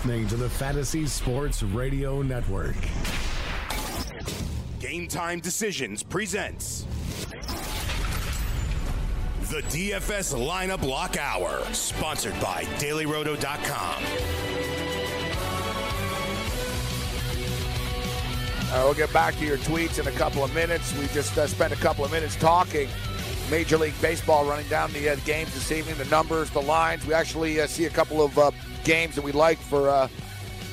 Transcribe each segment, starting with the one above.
You're listening to the Fantasy Sports Radio Network. Game Time Decisions presents the DFS Lineup Lock Hour, sponsored by DailyRoto.com. Uh, we'll get back to your tweets in a couple of minutes. We just uh, spent a couple of minutes talking Major League Baseball, running down the uh, games this evening, the numbers, the lines. We actually uh, see a couple of uh, games that we like for uh,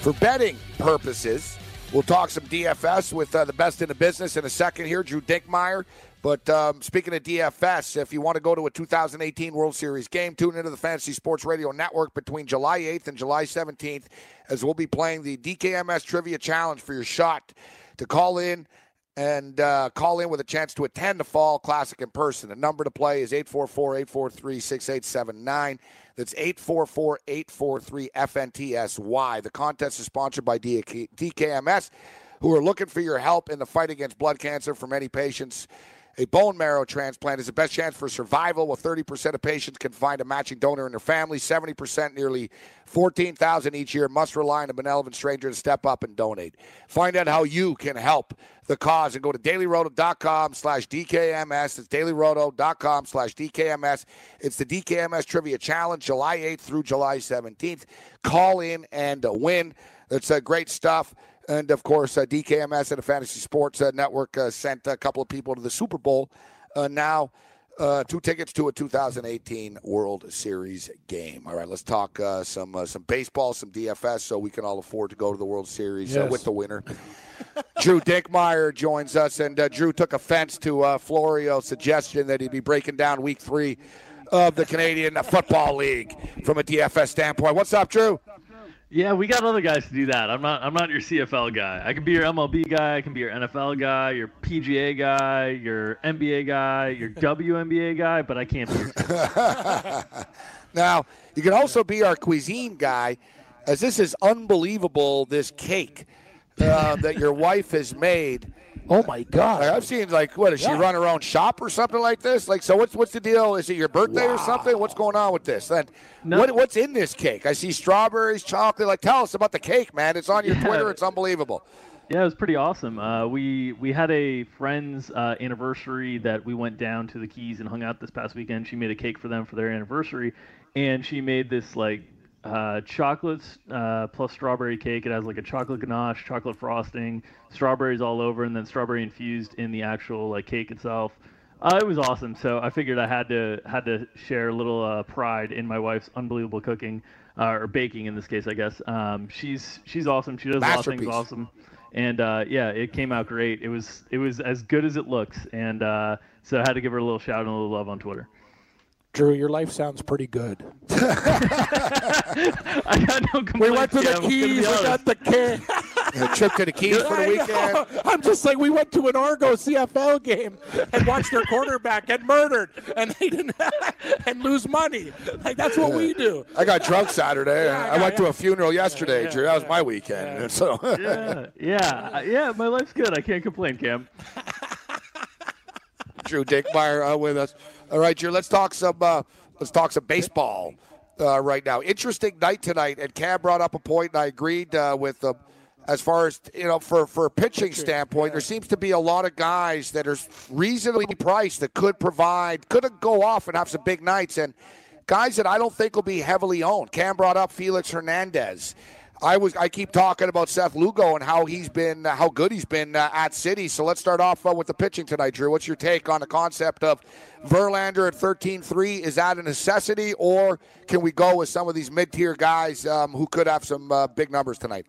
for betting purposes. We'll talk some DFS with the best in the business in a second here, Drew Dinkmeyer. But um, speaking of DFS, if you want to go to a 2018 World Series game, tune into the Fantasy Sports Radio Network between July 8th and July 17th as we'll be playing the DKMS Trivia Challenge for your shot to call in and uh, call in with a chance to attend the Fall Classic in person. The number to play is 844 843 6879. That's 844 843 FNTSY. The contest is sponsored by DKMS, who are looking for your help in the fight against blood cancer for many patients. A bone marrow transplant is the best chance for survival, while 30% of patients can find a matching donor in their family. 70%, nearly 14,000 each year, must rely on a benevolent stranger to step up and donate. Find out how you can help the cause and go to dailyroto.com slash DKMS. It's dailyroto.com slash DKMS. It's the DKMS Trivia Challenge, July 8th through July 17th. Call in and win. It's uh, great stuff. And of course, uh, DKMS and the Fantasy Sports uh, Network uh, sent a couple of people to the Super Bowl. Uh, now, uh, two tickets to a 2018 World Series game. All right, let's talk uh, some some baseball, some DFS, so we can all afford to go to the World Series yes. with the winner. Drew Dinkmeyer joins us, and Drew took offense to Florio's suggestion that he'd be breaking down Week Three of the Canadian Football League from a DFS standpoint. What's up, Drew? Yeah, we got other guys to do that. I'm not. I'm not your CFL guy. I can be your MLB guy. I can be your NFL guy, your PGA guy, your NBA guy, your WNBA guy, but I can't be. Your- now you can also be our cuisine guy, as this is unbelievable. This cake uh, that your wife has made Oh my God! I've seen like what does yeah. she run her own shop or something like this? Like, so what's what's the deal? Is it your birthday wow. or something? What's going on with this? Then no. what what's in this cake? I see strawberries, chocolate. Like, tell us about the cake, man. It's on your yeah. Twitter. It's unbelievable. Yeah, it was pretty awesome. Uh, we we had a friend's uh, anniversary that we went down to the Keys and hung out this past weekend. She made a cake for them for their anniversary, and she made this like uh, chocolates uh, plus strawberry cake. It has like a chocolate ganache, chocolate frosting, strawberries all over, and then strawberry infused in the actual like cake itself. Uh, it was awesome. So I figured I had to had to share a little uh, pride in my wife's unbelievable cooking uh, or baking in this case, I guess. Um, she's she's awesome. She does a lot of things awesome, and uh, yeah, it came out great. It was it was as good as it looks, and so I had to give her a little shout and a little love on Twitter. Drew, your life sounds pretty good. I got no complaints. We went to the Keys. We got the kid. a trip to the Keys for the weekend. I'm just like we went to an Argo CFL game and watched their quarterback get murdered, and they didn't and lose money. Like that's what yeah. we do. I got drunk Saturday. Yeah, I went yeah. to a funeral yesterday, Drew. That was my weekend. So yeah, yeah, yeah. My life's good. I can't complain, Cam. Drew Dinkmeyer uh, with us. All right, Drew. Let's talk some. Uh, let's talk some baseball uh, right now. Interesting night tonight, and Cam brought up a point, and I agreed uh, with them. As far as you know, for for a pitching standpoint, there seems to be a lot of guys that are reasonably priced that could provide, could go off and have some big nights, and guys that I don't think will be heavily owned. Cam brought up Felix Hernandez. I was I keep talking about Seth Lugo and how he's been uh, how good he's been uh, at Citi. So let's start off uh, with the pitching tonight, Drew. What's your take on the concept of Verlander at 13-3? Is that a necessity, or can we go with some of these mid-tier guys um, who could have some uh, big numbers tonight?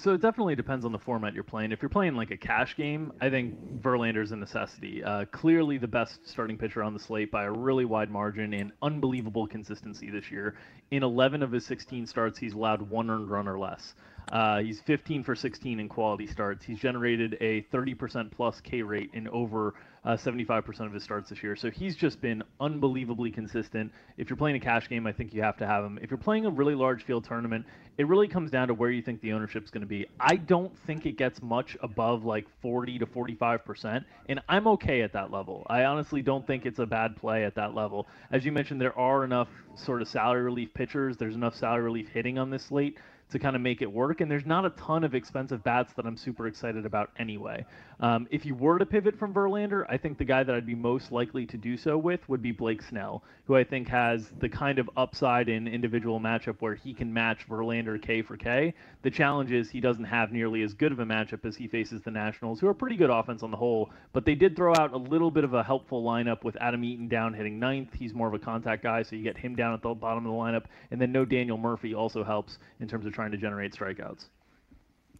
So it definitely depends on the format you're playing. If you're playing like a cash game, I think Verlander's a necessity. Uh, clearly the best starting pitcher on the slate by a really wide margin and unbelievable consistency this year. In 11 of his 16 starts, he's allowed one earned run or less. Uh, he's 15 for 16 in quality starts. He's generated a 30% plus K rate in over uh, 75% of his starts this year. So he's just been unbelievably consistent. If you're playing a cash game, I think you have to have him. If you're playing a really large field tournament, it really comes down to where you think the ownership's going to be. I don't think it gets much above like 40 to 45%, and I'm okay at that level. I honestly don't think it's a bad play at that level. As you mentioned, there are enough sort of salary relief pitchers, there's enough salary relief hitting on this slate to kind of make it work. And there's not a ton of expensive bats that I'm super excited about anyway. Um, if you were to pivot from Verlander, I think the guy that I'd be most likely to do so with would be Blake Snell, who I think has the kind of upside in individual matchup where he can match Verlander K for K. The challenge is he doesn't have nearly as good of a matchup as he faces the Nationals, who are pretty good offense on the whole, but they did throw out a little bit of a helpful lineup with Adam Eaton down hitting ninth. He's more of a contact guy, so you get him down at the bottom of the lineup, and then no Daniel Murphy also helps in terms of trying to generate strikeouts.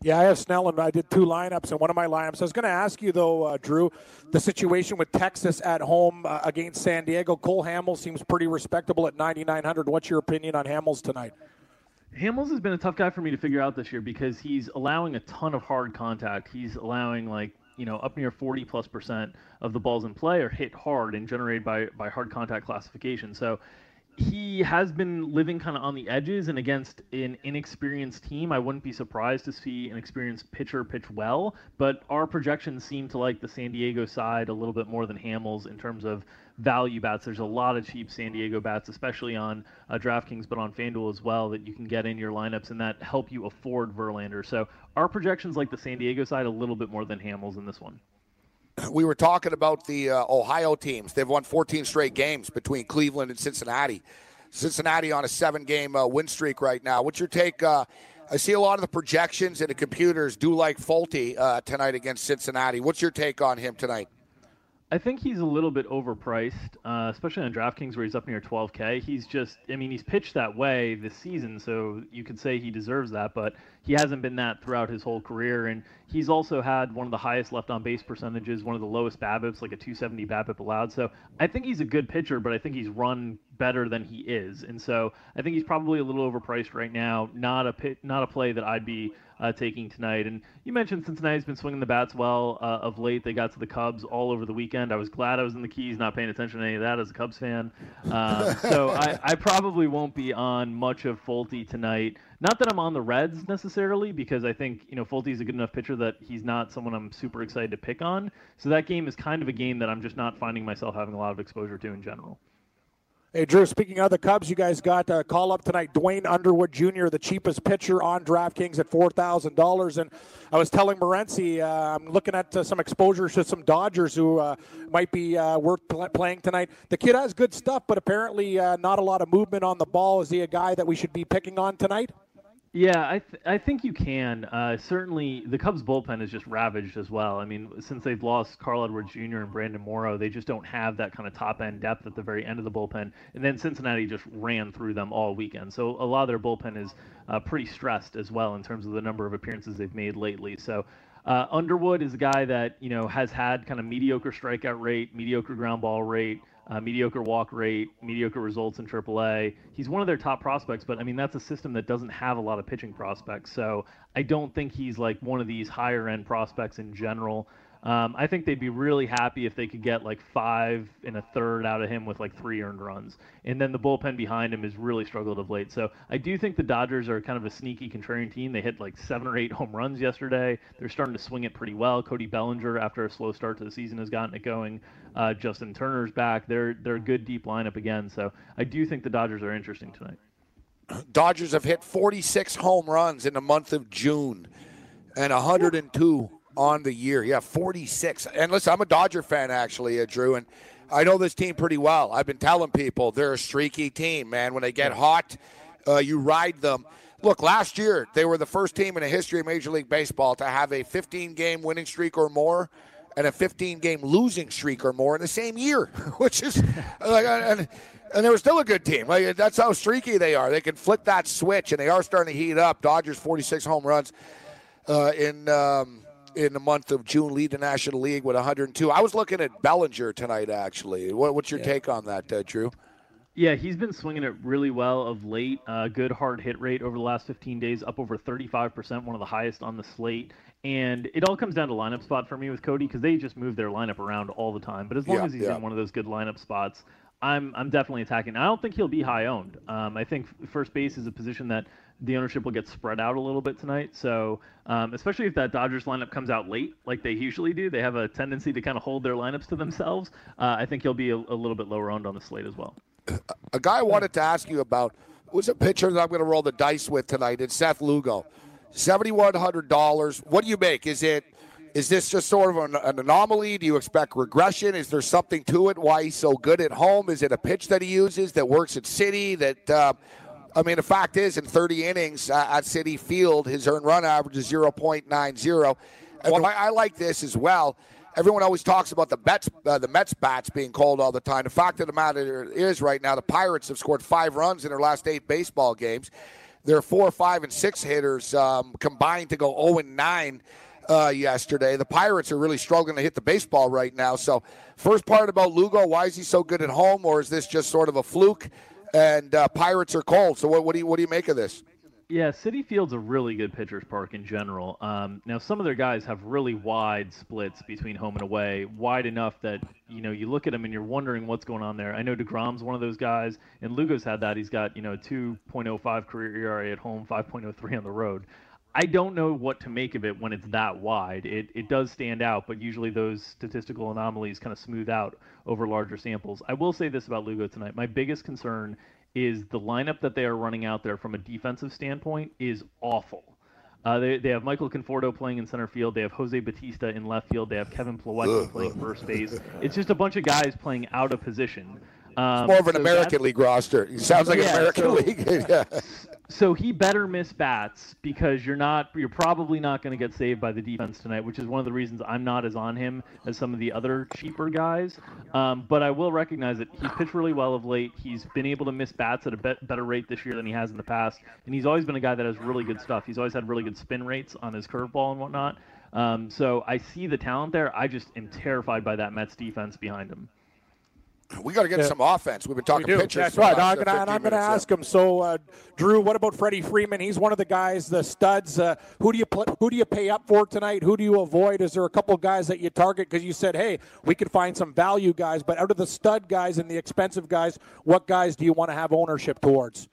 Yeah, I have Snell, and I did two lineups, and one of my lineups. I was going to ask you though, uh, Drew, the situation with Texas at home uh, against San Diego. Cole Hamels seems pretty respectable at 9,900. What's your opinion on Hamels tonight? Hamels has been a tough guy for me to figure out this year because he's allowing a ton of hard contact. He's allowing like you know up near 40 plus percent of the balls in play are hit hard and generated by by hard contact classification. So he has been living kind of on the edges and against an inexperienced team. I wouldn't be surprised to see an experienced pitcher pitch well, but our projections seem to like the San Diego side a little bit more than Hamels in terms of value bats. There's a lot of cheap San Diego bats, especially on uh, DraftKings, but on FanDuel as well, that you can get in your lineups and that help you afford Verlander. So our projections like the San Diego side a little bit more than Hamels in this one we were talking about the uh, Ohio teams. They've won 14 straight games between Cleveland and Cincinnati. Cincinnati on a seven-game uh, win streak right now. What's your take? Uh, I see a lot of the projections and the computers do like Folty uh, tonight against Cincinnati. What's your take on him tonight? I think he's a little bit overpriced, uh, especially on DraftKings where he's up near 12K. He's just, I mean, he's pitched that way this season, so you could say he deserves that, but he hasn't been that throughout his whole career. And he's also had one of the highest left on base percentages, one of the lowest BABIPs, like a 270 BABIP allowed. So I think he's a good pitcher, but I think he's run better than he is. And so I think he's probably a little overpriced right now. Not a pit, not a play that I'd be uh, taking tonight. And you mentioned Cincinnati's been swinging the bats well uh, of late. They got to the Cubs all over the weekend. I was glad I was in the Keys, not paying attention to any of that as a Cubs fan. Um, so I, I, probably won't be on much of Folty tonight. Not that I'm on the Reds necessarily, because I think you know Folty's a good enough pitcher that he's not someone I'm super excited to pick on. So that game is kind of a game that I'm just not finding myself having a lot of exposure to in general. Hey, Drew, speaking of the Cubs, you guys got a call up tonight. Duane Underwood Jr., the cheapest pitcher on DraftKings at $4,000. And I was telling Morency, uh, I'm looking at uh, some exposure to some Dodgers who uh, might be uh, worth pl- playing tonight. The kid has good stuff, but apparently uh, not a lot of movement on the ball. Is he a guy that we should be picking on tonight? Yeah, I th- I think you can. Uh, certainly, the Cubs bullpen is just ravaged as well. I mean, since they've lost Carl Edwards Jr. and Brandon Morrow, they just don't have that kind of top end depth at the very end of the bullpen. And then Cincinnati just ran through them all weekend. So a lot of their bullpen is uh, pretty stressed as well in terms of the number of appearances they've made lately. So uh, Underwood is a guy that you know has had kind of mediocre strikeout rate, mediocre ground ball rate uh, mediocre walk rate, mediocre results in AAA. He's one of their top prospects, but I mean that's a system that doesn't have a lot of pitching prospects. So I don't think he's like one of these higher end prospects in general. Um, I think they'd be really happy if they could get like five and a third out of him with like three earned runs. And then the bullpen behind him has really struggled of late. So I do think the Dodgers are kind of a sneaky contrarian team. They hit like seven or eight home runs yesterday. They're starting to swing it pretty well. Cody Bellinger, after a slow start to the season, has gotten it going. Uh, Justin Turner's back. They're they're a good deep lineup again. So I do think the Dodgers are interesting tonight. Dodgers have hit 46 home runs in the month of June and 102 on the year. Yeah, 46. And listen, I'm a Dodger fan, actually, uh, Drew, and I know this team pretty well. I've been telling people they're a streaky team, man. When they get hot, uh, you ride them. Look, last year, they were the first team in the history of Major League Baseball to have a 15 game winning streak or more and a 15 game losing streak or more in the same year, which is like, and, and they were still a good team. Like, that's how streaky they are. They can flip that switch, and they are starting to heat up. Dodgers 46 home runs. uh, in um, in the month of June, lead the National League with 102. I was looking at Bellinger tonight, actually. What, what's your yeah. take on that, uh, Drew? Yeah, he's been swinging it really well of late. Uh, good hard hit rate over the last 15 days, up over 35%, one of the highest on the slate. And it all comes down to lineup spot for me with Cody because they just move their lineup around all the time. But as long yeah, as he's yeah. in one of those good lineup spots, I'm I'm definitely attacking. I don't think he'll be high owned. Um, I think first base is a position that the ownership will get spread out a little bit tonight. So, um, especially if that Dodgers lineup comes out late, like they usually do, they have a tendency to kind of hold their lineups to themselves. Uh, I think he'll be a, a, little bit lower owned on the slate as well. A guy I wanted to ask you about was a pitcher that I'm going to roll the dice with tonight. It's Seth Lugo, seventy one hundred dollars. What do you make? Is it is this just sort of an, an, anomaly? Do you expect regression? Is there something to it? Why he's so good at home? Is it a pitch that he uses that works at Citi? That uh, I mean, the fact is, in 30 innings uh, at Citi Field, his earned run average is 0.90. And I, I like this as well. Everyone always talks about the Mets, uh, the Mets bats being called all the time. The fact of the matter is, right now, the Pirates have scored five runs in their last eight baseball games. They're four, five, and six hitters um, combined to go 0 and 9 uh, yesterday. The Pirates are really struggling to hit the baseball right now. So, first part about Lugo, why is he so good at home, or is this just sort of a fluke? And uh, Pirates are cold. So, what, what, do you what do you make of this? Yeah, Citi Field's a really good pitcher's park in general. Um, now, some of their guys have really wide splits between home and away, wide enough that you know you look at them and you're wondering what's going on there. I know Degrom's one of those guys, and Lugo's had that. He's got you know 2.05 career ERA at home, 5.03 on the road. I don't know what to make of it when it's that wide. It, it does stand out, but usually those statistical anomalies kind of smooth out over larger samples. I will say this about Lugo tonight. My biggest concern is the lineup that they are running out there from a defensive standpoint is awful. Uh, they, they have Michael Conforto playing in center field. They have Jose Bautista in left field. They have Kevin Plawecki playing first base. It's just a bunch of guys playing out of position. Um, more of an so American League roster. It sounds like yeah, an American so, League. yeah. So he better miss bats because you're not you're probably not going to get saved by the defense tonight, which is one of the reasons I'm not as on him as some of the other cheaper guys. Um, but I will recognize that he's pitched really well of late. He's been able to miss bats at a be- better rate this year than he has in the past, and he's always been a guy that has really good stuff. He's always had really good spin rates on his curveball and whatnot. Um, so I see the talent there. I just am terrified by that Mets defense behind him. We got to get yeah. some offense. We've been talking we pitchers. That's right. I'm gonna, and I'm going to ask him. So, uh, Drew, what about Freddie Freeman? He's one of the guys, the studs. Uh, who do you pl- who do you pay up for tonight? Who do you avoid? Is there a couple guys that you target because you said, hey, we could find some value guys, but out of the stud guys and the expensive guys, what guys do you want to have ownership towards?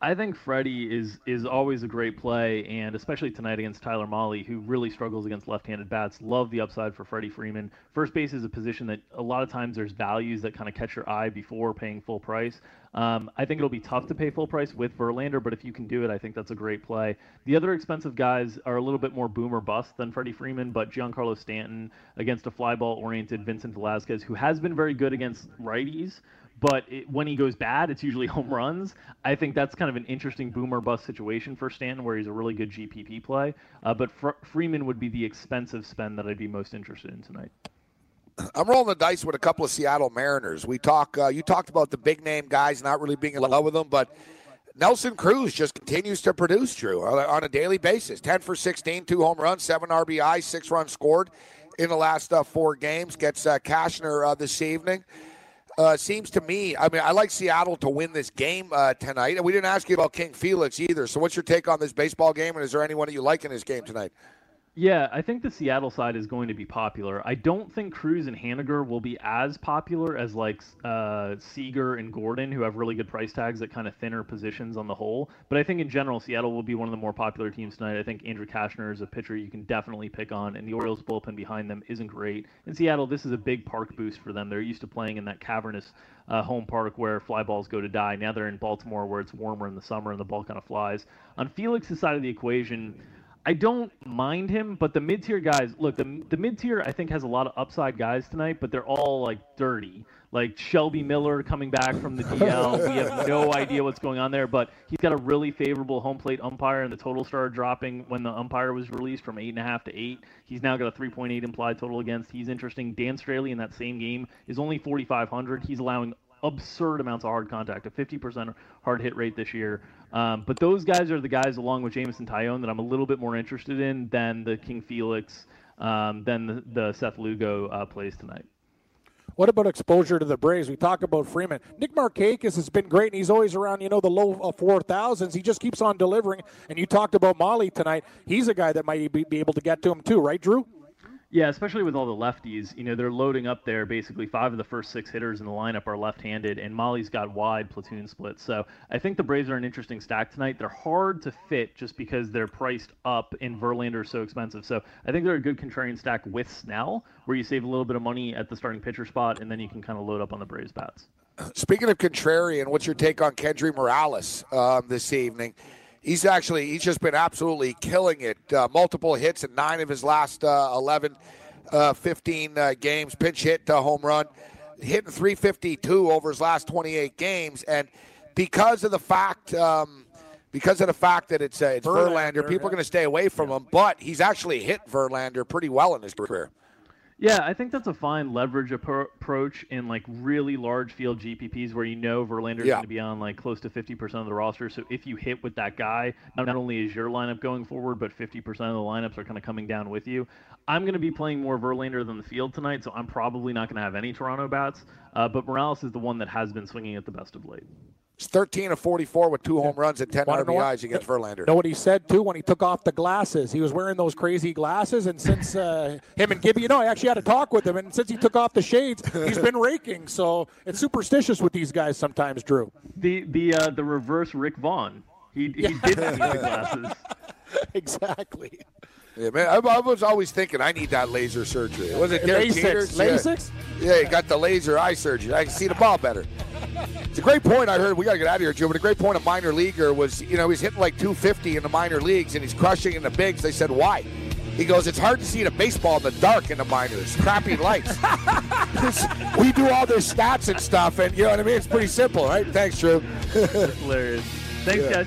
I think Freddie is is always a great play, and especially tonight against Tyler Mahle, who really struggles against left-handed bats. Love the upside for Freddie Freeman. First base is a position that a lot of times there's values that kind of catch your eye before paying full price. Um, I think it'll be tough to pay full price with Verlander, but if you can do it, I think that's a great play. The other expensive guys are a little bit more boomer bust than Freddie Freeman, but Giancarlo Stanton against a fly ball oriented Vincent Velasquez, who has been very good against righties but it, when he goes bad, it's usually home runs. I think that's kind of an interesting boomer bust situation for Stanton, where he's a really good GPP play. Uh, but Fr- Freeman would be the expensive spend that I'd be most interested in tonight. I'm rolling the dice with a couple of Seattle Mariners. We talk. Uh, you talked about the big name guys not really being in love with them, but Nelson Cruz just continues to produce. Drew on a daily basis, 10 for 16, two home runs, seven RBI, six runs scored in the last uh, four games. Gets uh, Cashner uh, this evening. Uh, seems to me, I mean, I like Seattle to win this game uh, tonight. And we didn't ask you about King Felix either. So, what's your take on this baseball game? And is there anyone that you like in this game tonight? Yeah, I think the Seattle side is going to be popular. I don't think Cruz and Haniger will be as popular as like uh, Seager and Gordon, who have really good price tags at kind of thinner positions on the whole. But I think in general, Seattle will be one of the more popular teams tonight. I think Andrew Cashner is a pitcher you can definitely pick on, and the Orioles bullpen behind them isn't great. In Seattle, this is a big park boost for them. They're used to playing in that cavernous uh, home park where fly balls go to die. Now they're in Baltimore where it's warmer in the summer and the ball kind of flies. On Felix's side of the equation I don't mind him, but the mid tier guys, look, the, the mid tier I think has a lot of upside guys tonight, but they're all like dirty. Like Shelby Miller coming back from the DL. we have no idea what's going on there, but he's got a really favorable home plate umpire, and the total started dropping when the umpire was released from 8.5 to 8. He's now got a 3.8 implied total against. He's interesting. Dan Straily in that same game is only 4,500. He's allowing absurd amounts of hard contact, a 50% hard hit rate this year. Um, but those guys are the guys, along with Jameson Taillon, that I'm a little bit more interested in than the King Felix, um, than the, the Seth Lugo uh, plays tonight. What about exposure to the Braves? We talk about Freeman. Nick Markakis has been great, and he's always around, you know, the low uh, 4,000s. He just keeps on delivering. And you talked about Mahle tonight. He's a guy that might be, be able to get to him, too, right, Drew? Yeah, especially with all the lefties. You know, they're loading up there. Basically, five of the first six hitters in the lineup are left-handed, and Mahle's got wide platoon splits. So I think the Braves are an interesting stack tonight. They're hard to fit just because they're priced up, and Verlander is so expensive. So I think they're a good contrarian stack with Snell, where you save a little bit of money at the starting pitcher spot, and then you can kind of load up on the Braves bats. Speaking of contrarian, what's your take on Kendry Morales um, this evening? He's actually he's just been absolutely killing it. Uh, multiple hits in nine of his last uh, 11, uh, 15 uh, games. Pinch hit, home run, hitting 352 over his last 28 games, and because of the fact. Um, because of the fact that it's uh, it's Verlander, Verlander people yeah. are going to stay away from yeah. him. But he's actually hit Verlander pretty well in his career. Yeah, I think that's a fine leverage approach in like really large field GPPs where you know Verlander's yeah. going to be on like close to 50% of the roster. So if you hit with that guy, not only is your lineup going forward, but 50% of the lineups are kind of coming down with you. I'm going to be playing more Verlander than the field tonight, so I'm probably not going to have any Toronto bats. Uh, but Morales is the one that has been swinging at the best of late. It's 13 of 44 with two home runs and 10 RBIs against Verlander. Know what he said too when he took off the glasses? He was wearing those crazy glasses, and since uh, him and Gibby, you know, I actually had a talk with him, and since he took off the shades, he's been raking. So it's superstitious with these guys sometimes, Drew. The the uh, the reverse Rick Vaughn. He he did need the glasses. exactly. Yeah, man. I, I, was always thinking I need that laser surgery. Was it Derek LASIK? LASIK? Yeah. yeah, he got the laser eye surgery. I can see the ball better. It's a great point. I heard we got to get out of here, Joe. But a great point. A minor leaguer was, you know, he's hitting like 250 in the minor leagues, and he's crushing in the bigs. They said why? He goes, it's hard to see the baseball in the dark in the minors. Crappy lights. we do all their stats and stuff, and you know what I mean. It's pretty simple, right? Thanks, Drew. hilarious. Thanks, yeah. guys.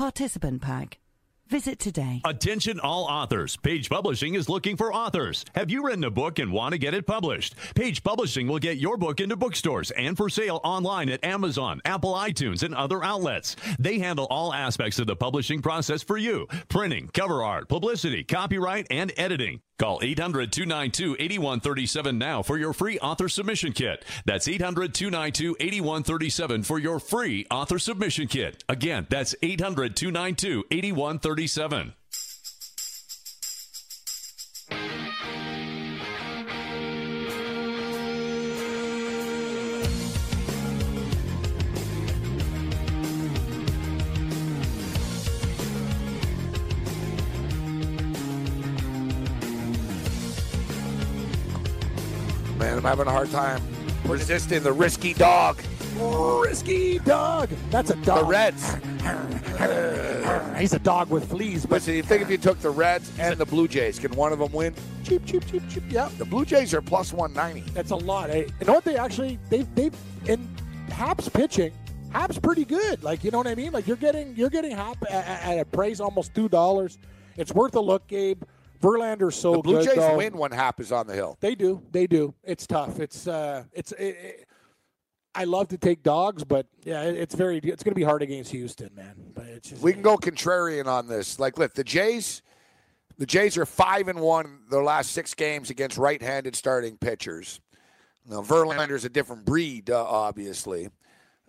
participant pack. Visit today. Attention all authors. Page Publishing is looking for authors. Have you written a book and want to get it published? Page Publishing will get your book into bookstores and for sale online at Amazon, Apple iTunes, and other outlets. They handle all aspects of the publishing process for you printing, cover art, publicity, copyright, and editing. Call 800 292 8137 now for your free author submission kit. That's 800 292 8137 for your free author submission kit. Again, that's 800 292 8137. I'm having a hard time resisting the risky dog. Risky dog. That's a dog. The Reds. He's a dog with fleas. But Listen, you think if you took the Reds and the Blue Jays, can one of them win? Cheap, cheap, cheap, cheap. Yeah. The Blue Jays are plus 190. That's a lot. Eh? You know what? They actually, they've, they've, in Happ's pitching. Happ's pretty good. Like you know what I mean. Like you're getting you're getting Happ at, at a price almost two dollars. It's worth a look, Gabe. Verlander's so the Blue good. Jays though. win when Happ is on the hill. They do. They do. It's tough. It's uh, it's. It, it, I love to take dogs, but yeah, it, it's very. It's going to be hard against Houston, man. But it's just, We can go contrarian on this. Like, look, the Jays, the Jays are five and one their last six games against right-handed starting pitchers. Now Verlander's a different breed, uh, obviously,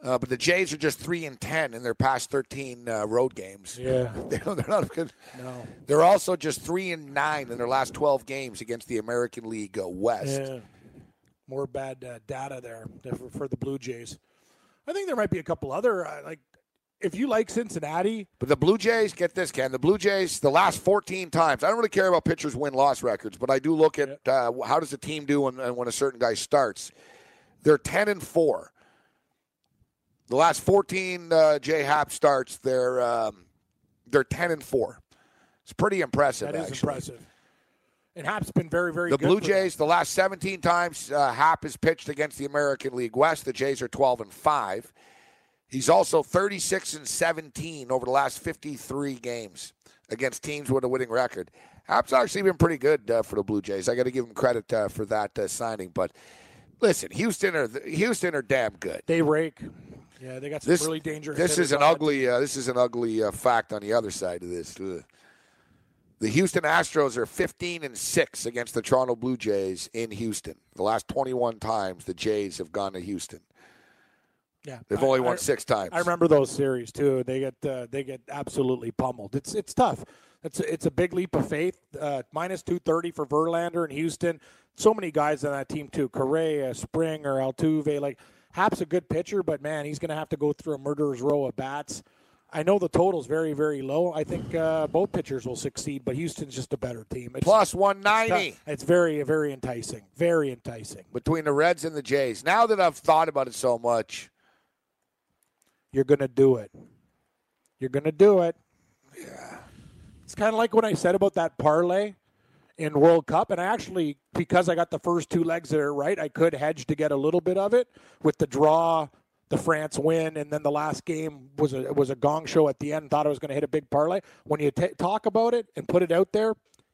uh, but the Jays are just three and ten in their past thirteen uh, road games. Yeah. they're, they're not good. No. They're also just three and nine in their last twelve games against the American League uh, West. Yeah. More bad uh, data there for, for the Blue Jays. I think there might be a couple other uh, like. If you like Cincinnati, But the Blue Jays, get this, Ken. The Blue Jays, the last 14 times, I don't really care about pitchers' win loss records, but I do look at uh, how does the team do when, when a certain guy starts. They're 10 and 4. The last 14 uh, J Happ starts, they're, um, they're 10 and 4. It's pretty impressive, that is actually. impressive. And Happ's been very, very good. The. Blue. Jays, the last 17 times uh, Hap has pitched against the American League West, the Jays are 12 and 5. He's also 36 and 17 over the last 53 games against teams with a winning record. Hap's actually been pretty good uh, for the Blue Jays. I got to give him credit uh, for that uh, signing. But listen, Houston are Houston are damn good. They rake. Yeah, they got some This really dangerous. this is an ugly uh, this is an ugly uh, fact on the other side of this. Ugh. The Houston Astros are 15 and 6 against the Toronto Blue Jays in Houston. The last 21 times the Jays have gone to Houston. Yeah, They've I- only won I- 6 times. I remember those series too. They get uh, they get absolutely pummeled. It's it's tough. It's a, it's a big leap of faith. Uh, minus two thirty for Verlander in Houston. So many guys on that team too. Correa, Springer, Altuve. Like Happ's a good pitcher, but man, he's going to have to go through a murderer's row of bats. I know the total's very very low. I think uh, both pitchers will succeed, but Houston's just a better team. It's, Plus it's, 190 it's very very enticing. Very enticing. between the Reds and the Jays. Now that I've thought about it so much, You're going to do it. You're going to do it. Yeah. It's kind of like when I said about that parlay in World Cup, and I actually, because I got the first two legs there right, I could hedge to get a little bit of it with the draw, the France win, and then the last game was a was a gong show at the end. Thought I was going to hit a big parlay. When you t- talk about it and put it out there,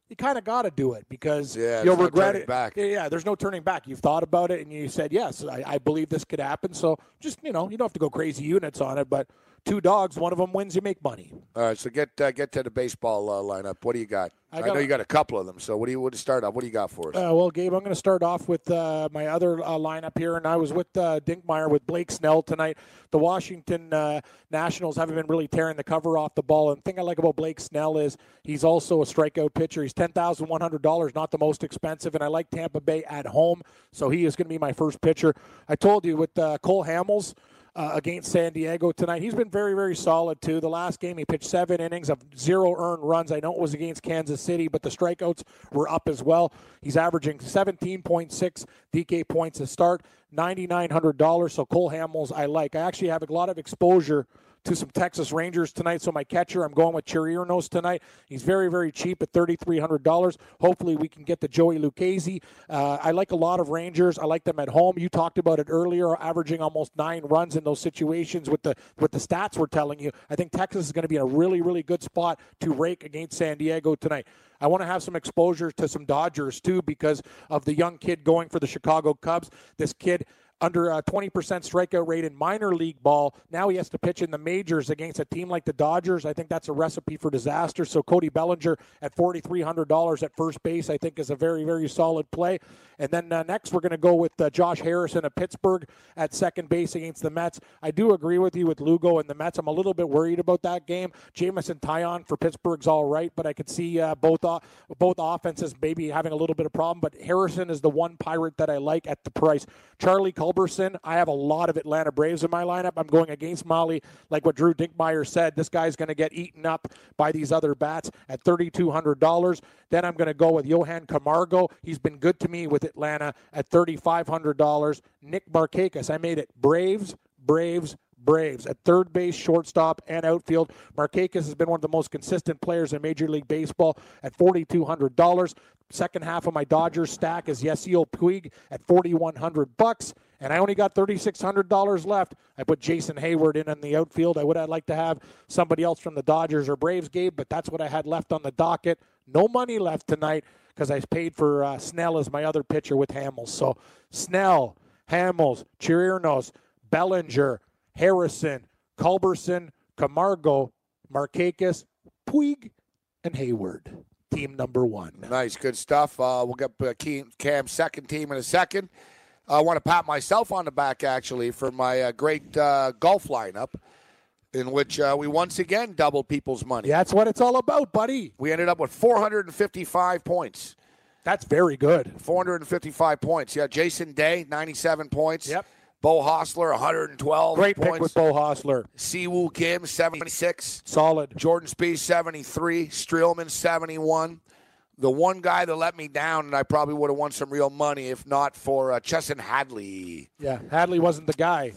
you kind of got to do it because Yeah, you'll no regret turning it. back. Yeah, yeah, there's no turning back. You've thought about it and you said yes. I, I believe this could happen. So just you know, you don't have to go crazy units on it, but two dogs, one of them wins, you make money. all right. So get uh, get to the baseball uh, lineup. What do you got? I I, know you got a couple of them. So what do you want to start off? What do you got for us? Uh, well, Gabe, I'm going to start off with uh, my other uh, lineup here, and I was with uh, Dinkmeyer with Blake Snell tonight. The Washington uh, Nationals haven't been really tearing the cover off the ball, and the thing I like about Blake Snell is he's also a strikeout pitcher. He's ten thousand one hundred dollars, not the most expensive, and I like Tampa Bay at home, so he is going to be my first pitcher. I told you with uh, Cole Hamels uh, against San Diego tonight. He's been very, very solid too. The last game, he pitched seven innings of zero earned runs. I know it was against Kansas City, but the strikeouts were up as well. He's averaging 17.6 DK points a start, $9,900. So Cole Hamels, I like. I actually have a lot of exposure to some Texas Rangers tonight. So my catcher, I'm going with Chirinos tonight. He's very, very cheap at $3,300. Hopefully we can get the Joey Lucchesi. Uh, I like a lot of Rangers. I like them at home. You talked about it earlier, averaging almost nine runs in those situations with the with the stats we're telling you. I think Texas is going to be in a really, really good spot to rake against San Diego tonight. I want to have some exposure to some Dodgers too because of the young kid going for the Chicago Cubs. This kid under a 20% strikeout rate in minor league ball. Now he has to pitch in the majors against a team like the Dodgers. I think that's a recipe for disaster. So Cody Bellinger at $4,300 at first base, I think is a very, very solid play. And then uh, next, we're going to go with uh, Josh Harrison of Pittsburgh at second base against the Mets. I do agree with you with Lugo and the Mets. I'm a little bit worried about that game. Jameson Taillon for Pittsburgh's all right, but I could see uh, both o- both offenses maybe having a little bit of problem. But Harrison is the one pirate that I like at the price. Charlie Culberson, I have a lot of Atlanta Braves in my lineup. I'm going against Mahle, like what Drew Dinkmeyer said. This guy's going to get eaten up by these other bats at $3,200. Then I'm going to go with Johan Camargo. He's been good to me with Atlanta at $3,500. Nick Markakis, I made it Braves, Braves, Braves at third base, shortstop, and outfield. Markakis has been one of the most consistent players in Major League Baseball at $4,200. Second half of my Dodgers stack is Yasiel Puig at 4100 bucks. And I only got $3,600 left. I put Jason Heyward in in the outfield. I would have liked to have somebody else from the Dodgers or Braves, Gabe, but that's what I had left on the docket. No money left tonight because I paid for uh, Snell as my other pitcher with Hamels. So Snell, Hamels, Chirinos, Bellinger, Harrison, Culberson, Camargo, Markakis, Puig, and Heyward. Team number one. Nice, good stuff. Uh, we'll get uh, Cam's second team in a second. I want to pat myself on the back, actually, for my uh, great uh, golf lineup, in which uh, we once again doubled people's money. That's what it's all about, buddy. We ended up with 455 points. That's very good. 455 points. Yeah, Jason Day, 97 points. Yep. Beau Hossler, 112 Great points. pick with Beau Hossler. Siwoo Kim, 76. Solid. Jordan Spieth, 73. Streelman, 71. The one guy that let me down, and I probably would have won some real money if not for uh, Chesson Hadley. Yeah, Hadley wasn't the guy.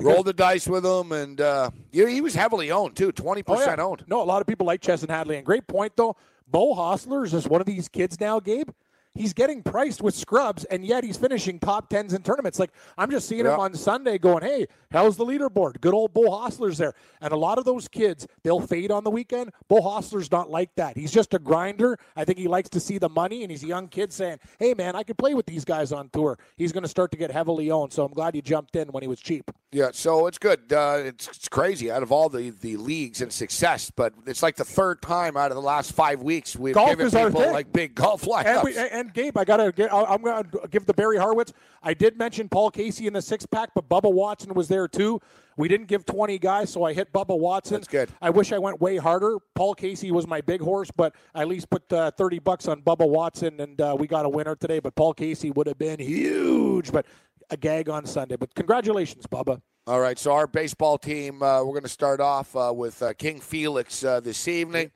Rolled the dice with him, and uh, he was heavily owned, too. 20% Oh, owned. No, a lot of people like Chesson Hadley. And great point, though. Beau Hossler is just one of these kids now, Gabe. He's getting priced with scrubs, and yet he's finishing top tens in tournaments. Like I'm just seeing Yeah. him on Sunday, going, "Hey, how's the leaderboard? Good old Beau Hossler's there." And a lot of those kids, they'll fade on the weekend. Beau Hossler's not like that. He's just a grinder. I think he likes to see the money, and he's a young kid saying, "Hey, man, I could play with these guys on tour." He's going to start to get heavily owned. So I'm glad he jumped in when he was cheap. Yeah, so it's good. Uh, it's, it's crazy out of all the, the leagues and success, but it's like the third time out of the last five weeks we've Golf given people like big golf lineups. And, we, and Gabe, I gotta get. I'm gonna give the Barry Harwitz. I did mention Paul Casey in the six pack, but Bubba Watson was there too. We didn't give 20 guys, so I hit Bubba Watson. That's good. I wish I went way harder. Paul Casey was my big horse, but I at least put uh, 30 bucks on Bubba Watson, and uh, we got a winner today. But Paul Casey would have been huge, but a gag on Sunday. But congratulations, Bubba. All right, so our baseball team, uh, we're going to start off uh, with uh, King Felix uh, this evening.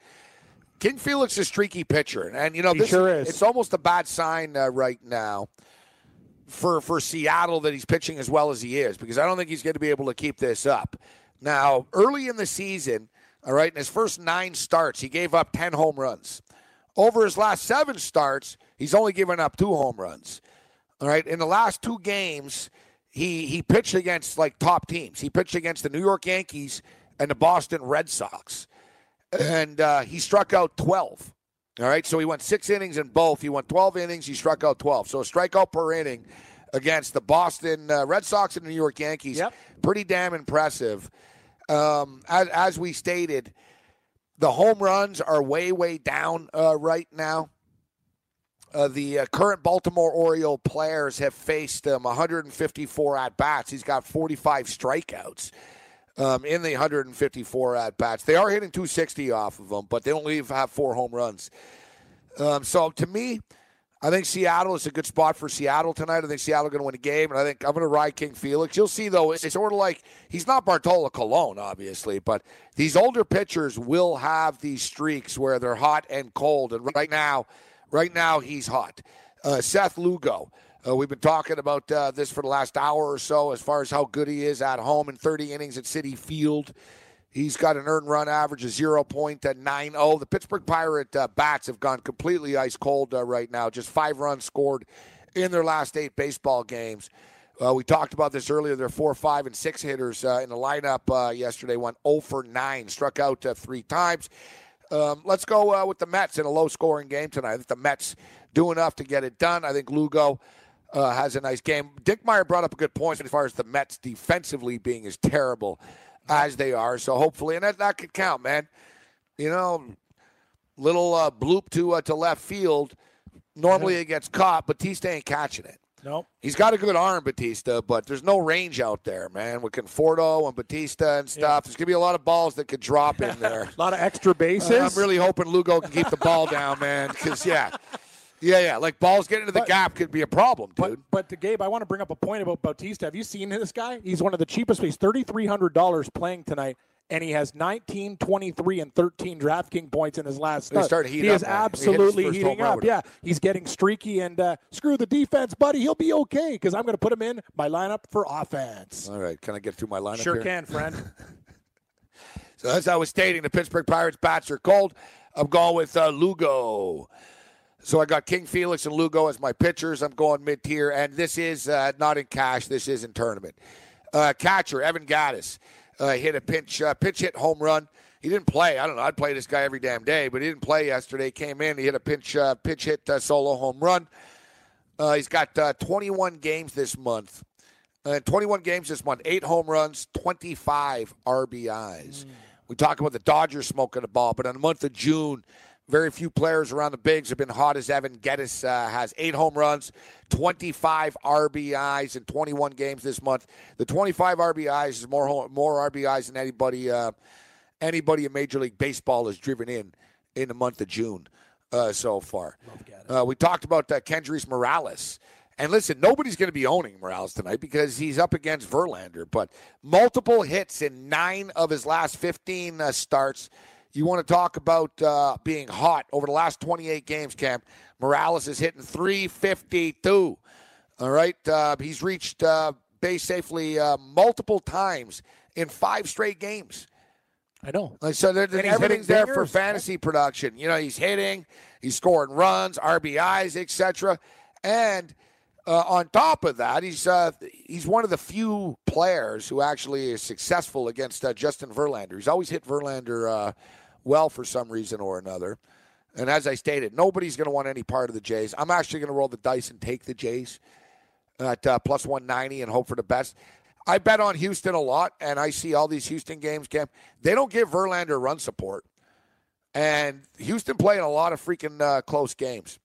King Felix is a streaky pitcher, and you know this sure is. It's almost a bad sign uh, right now for for Seattle that he's pitching as well as he is, because I don't think he's going to be able to keep this up. Now, early in the season, all right, in his first nine starts, he gave up ten home runs. Over his last seven starts, he's only given up two home runs. All right, in the last two games, he he pitched against like top teams. He pitched against the New York Yankees and the Boston Red Sox, and uh, he struck out twelve. All right, so he went six innings in both. He went twelve innings. He struck out twelve. So a strikeout per inning against the Boston uh, Red Sox and the New York Yankees. Yep. Pretty damn impressive. Um, as, as we stated, the home runs are way way down uh, right now. Uh, the uh, current Baltimore Oriole players have faced um, 154 at bats. He's got 45 strikeouts um, in the 154 at bats. They are hitting 260 off of them, but they only have four home runs. Um, so to me, I think Seattle is a good spot for Seattle tonight. I think Seattle going to win a game, and I think I'm going to ride King Felix. You'll see though, it's sort of like he's not Bartolo Colon, obviously, but these older pitchers will have these streaks where they're hot and cold, and right now, right now he's hot. Uh, Seth Lugo. Uh, we've been talking about uh, this for the last hour or so as far as how good he is at home in 30 innings at Citi Field. He's got an earned run average of 0.90. The Pittsburgh Pirate uh, bats have gone completely ice cold uh, right now. Just five runs scored in their last eight baseball games. Uh, we talked about this earlier. Their four, five, and six hitters uh, in the lineup uh, yesterday went 0 for 9, struck out uh, three times. Um, let's go uh, with the Mets in a low scoring game tonight. I think the Mets do enough to get it done. I think Lugo uh, has a nice game. Dinkmeyer brought up a good point as far as the Mets defensively being as terrible as they are. So hopefully, and that, that could count, man. You know, little uh, bloop to uh, to left field. Normally it gets caught. but Bautista ain't catching it. Nope. He's got a good arm, Bautista, but there's no range out there, man. With Conforto and Bautista and stuff, there's gonna be a lot of balls that could drop in there. A lot of extra bases. Uh, I'm really hoping Lugo can keep the ball down, man. Because yeah, yeah, yeah. Like balls getting into the But- gap could be a problem, But dude. but to Gabe, I want to bring up a point about Bautista. Have you seen this guy? He's one of the cheapest. He's thirty three hundred dollars playing tonight, and he has 19, 23, and thirteen DraftKings points in his last He started he up, is man. He absolutely first heating up. Yeah, he's getting streaky, and uh, screw the defense, buddy. He'll be okay because I'm going to put him in my lineup for offense. All right, can I get through my lineup Sure here? can, friend. So as I was stating, the Pittsburgh Pirates bats are cold. I'm going with uh, Lugo. So I got King Felix and Lugo as my pitchers. I'm going mid tier, and this is uh, not in cash. This is in tournament. Uh, catcher Evan Gattis uh, hit a pinch uh, pitch hit home run. He didn't play. I don't know. I'd play this guy every damn day, but he didn't play yesterday. Came in. He hit a pinch uh, pitch hit uh, solo home run. Uh, he's got uh, 21 games this month. Uh, 21 games this month. Eight home runs, 25 RBIs. We talk about the Dodgers smoking the ball, but in the month of June, very few players around the bigs have been hot as Evan Gattis uh, has eight home runs, 25 RBIs in 21 games this month. The 25 RBIs is more home, more RBIs than anybody uh, anybody in Major League Baseball has driven in in the month of June uh, so far. Uh, we talked about uh, Kendrys Morales. And listen, nobody's going to be owning Morales tonight because he's up against Verlander. But multiple hits in nine of his last 15 uh, starts. You want to talk about uh, being hot over the last 28 games, Cam. Morales is hitting 352. All right. Uh, he's reached uh, base safely uh, multiple times in five straight games. I know. Like so, And he's everything's there for fantasy production. You know, he's hitting, he's scoring runs, RBIs, etc. And uh, on top of that, he's uh, he's one of the few players who actually is successful against uh, Justin Verlander. He's always hit Verlander uh, well for some reason or another. And as I stated, nobody's going to want any part of the Jays. I'm actually going to roll the dice and take the Jays at uh, plus 190 and hope for the best. I bet on Houston a lot, and I see all these Houston games, Cam. They don't give Verlander run support. And Houston playing a lot of freaking uh, close games.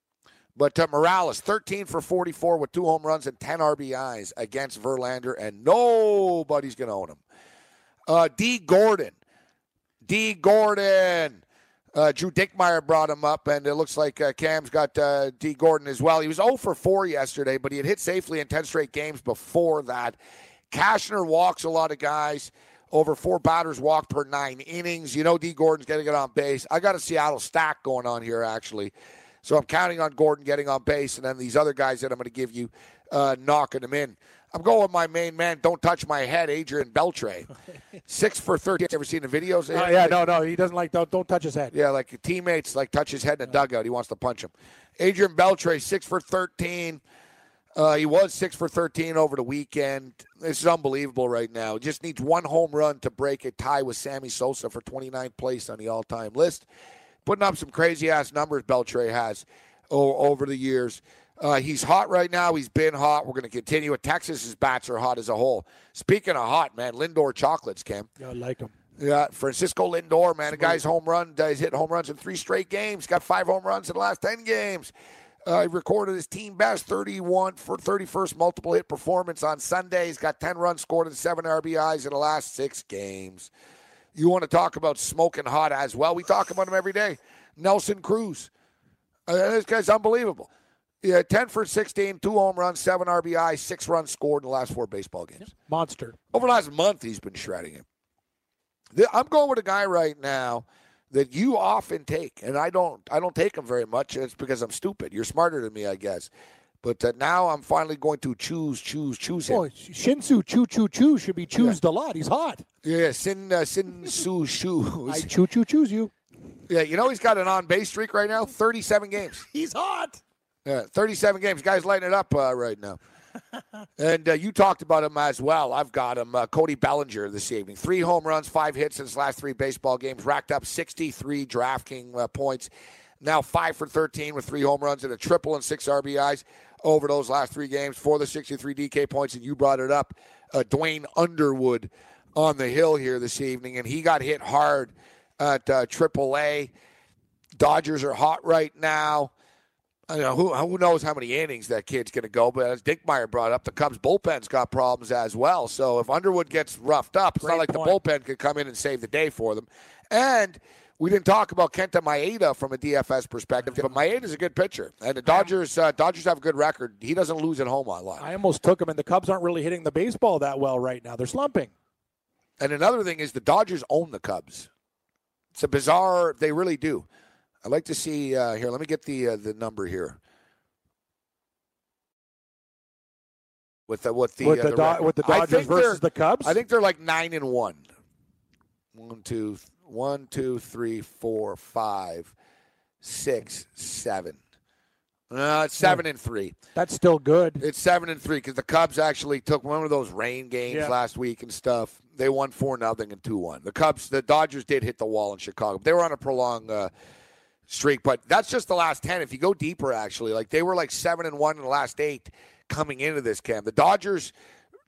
But uh, Morales, 13 for 44 with two home runs and 10 RBIs against Verlander, and nobody's going to own him. Uh, D. Gordon. D. Gordon. Uh, Drew Dinkmeyer brought him up, and it looks like uh, Cam's got uh, D. Gordon as well. He was 0 for 4 yesterday, but he had hit safely in 10 straight games before that. Cashner walks a lot of guys. Over four batters walked per nine innings. You know, D. Gordon's getting it on base. I got a Seattle stack going on here, actually. So I'm counting on Gordon getting on base, and then these other guys that I'm going to give you uh, knocking them in. I'm going with my main man. Don't touch my head, Adrian Beltre. Six for 13. Ever seen the videos? Oh, yeah, no, no, he doesn't like. Don't, don't touch his head. yeah, like teammates like touch his head in the dugout. He wants to punch him. Adrian Beltre, six for thirteen. Uh, he was six for thirteen over the weekend. This is unbelievable right now. Just needs one home run to break a tie with Sammy Sosa for 29th place on the all-time list. Putting up some crazy ass numbers. Beltre has over the years. Uh, he's hot right now. He's been hot. We're going to continue it. Texas's bats are hot as a whole. Speaking of hot, man, Lindor chocolates, Cam. Yeah, I like him. Yeah, Francisco Lindor, man, the guy's home run. He's hit home runs in three straight games. Got five home runs in the last ten games. Uh, he recorded his team best 31 for 31st multiple hit performance on Sunday. He's got 10 runs scored and seven RBIs in the last six games. You want to talk about smoking hot as well? We talk about him every day. Nelson Cruz. Uh, this guy's unbelievable. Yeah, 10 for 16, two home runs, seven RBI, six runs scored in the last four baseball games. Monster. Over the last month, he's been shredding him. I'm going with a guy right now that you often take, and I don't. I don't take him very much. It's because I'm stupid. You're smarter than me, I guess. But uh, now I'm finally going to choose, choose, choose him. Oh, Shin-Soo Choo Choo Choo should be choosed a lot. He's hot. Yeah, Sin uh, Sin Su Shu. I choo choo choose you. Yeah, you know he's got an on base streak right now, 37 games. He's hot. Yeah, 37 games. Guy's lighting it up uh, right now. and uh, you talked about him as well. I've got him, uh, Cody Bellinger, this evening. Three home runs, five hits in his last three baseball games, racked up 63 DraftKings uh, points. Now five for 13 with three home runs and a triple and six RBIs over those last three games for the 63 DK points. And you brought it up, uh, Duane Underwood on the hill here this evening, and he got hit hard at uh, AAA. Dodgers are hot right now. I know who who knows how many innings that kid's going to go, but as Dinkmeyer brought up, the Cubs bullpen's got problems as well. So if Underwood gets roughed up, it's not like point. the bullpen could come in and save the day for them. And we didn't talk about Kenta Maeda from a DFS perspective, but Maeda's a good pitcher, and the Dodgers uh, Dodgers have a good record. He doesn't lose at home a lot. I almost took him, and the Cubs aren't really hitting the baseball that well right now. They're slumping. And another thing is the Dodgers own the Cubs. It's a bizarre. They really do. I'd like to see uh, here. Let me get the uh, the number here. With the with the with uh, the Do- with the Dodgers versus the Cubs. I think they're like nine and one. One, two, one, two, three, four, five, six, seven. Uh, it's seven and three. That's still good. It's seven and three because the Cubs actually took one of those rain games Yeah. last week and stuff. They won four nothing and two one. The Cubs, the Dodgers did hit the wall in Chicago. They were on a prolonged uh, streak, but that's just the last ten. If you go deeper, actually, like they were like seven and one in the last eight coming into this camp. The Dodgers.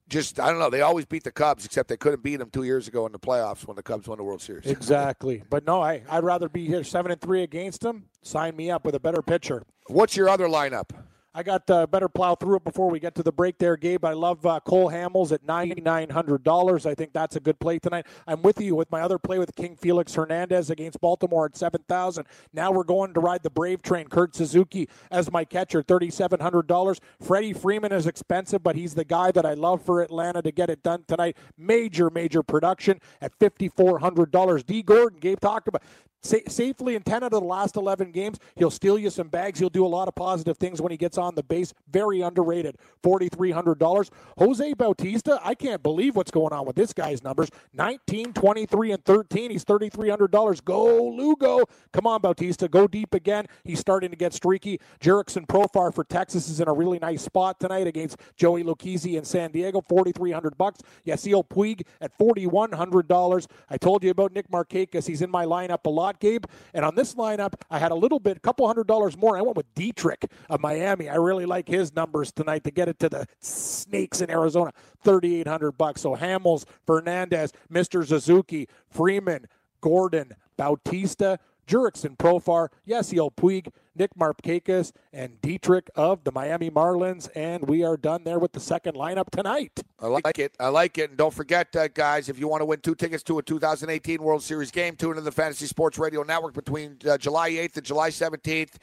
Just I don't know. They always beat the Cubs, except they couldn't beat them two years ago in the playoffs when the Cubs won the World Series. Exactly. But no, I, I'd rather be here seven and three against them. Sign me up with a better pitcher. What's your other lineup? I got uh, better plow through it before we get to the break there, Gabe. I love uh, Cole Hamels at $9,900. I think that's a good play tonight. I'm with you with my other play with King Felix Hernandez against Baltimore at 7000 Now we're going to ride the Brave train. Kurt Suzuki as my catcher, $3,700. Freddie Freeman is expensive, but he's the guy that I love for Atlanta to get it done tonight. Major, major production at $5,400. D. Gordon, Gabe talked about Sa- safely in 10 out of the last 11 games. He'll steal you some bags. He'll do a lot of positive things when he gets on the base. Very underrated. $4,300. Jose Bautista, I can't believe what's going on with this guy's numbers. 19, 23, and 13. He's $3,300. Go, Lugo. Come on, Bautista. Go deep again. He's starting to get streaky. Jurickson Profar for Texas is in a really nice spot tonight against Joey Lucchesi in San Diego. 4300 bucks. Yasiel Puig at $4,100. I told you about Nick Markakis. He's in my lineup a lot, Gabe. And on this lineup, I had a little bit, a couple hundred dollars more. I went with Dietrich of Miami. I really like his numbers tonight to get it to the Snakes in Arizona. 3800 bucks. So Hamels, Hernandez, Mr. Suzuki, Freeman, Gordon, Bautista, Jurickson Profar, Yasiel Puig, Nick Markakis, and Dietrich of the Miami Marlins. And we are done there with the second lineup tonight. I like it. I like it. And don't forget, uh, guys, if you want to win two tickets to a 2018 World Series game, tune into the Fantasy Sports Radio Network between uh, July 8th and July 17th.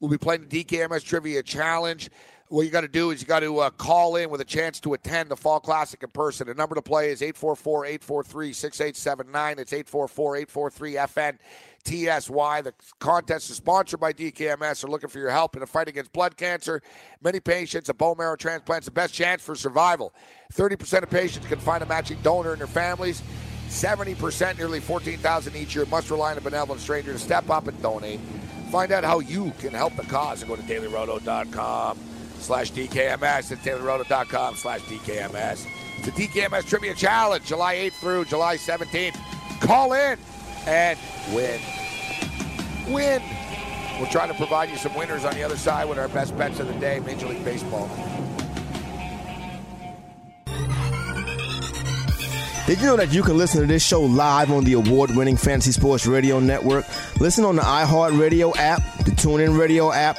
We'll be playing the DKMS Trivia Challenge. What you got to do is you got to uh, call in with a chance to attend the Fall Classic in person. The number to play is 844 843 6879. It's 844 843 FN. TSY. The contest is sponsored by DKMS. They're looking for your help in the fight against blood cancer. Many patients, a bone marrow transplant is the best chance for survival. 30% of patients can find a matching donor in their families. 70%, nearly 14,000 each year, must rely on a benevolent stranger to step up and donate. Find out how you can help the cause and go to dailyroto.com slash DKMS. It's dailyroto.com slash DKMS. It's the DKMS Trivia Challenge, July 8th through July 17th. Call in and win. Win. We'll try to provide you some winners on the other side with our best bets of the day, Major League Baseball. Did you know that you can listen to this show live on the award winning Fantasy Sports Radio Network? Listen on the iHeartRadio app, the TuneIn Radio app,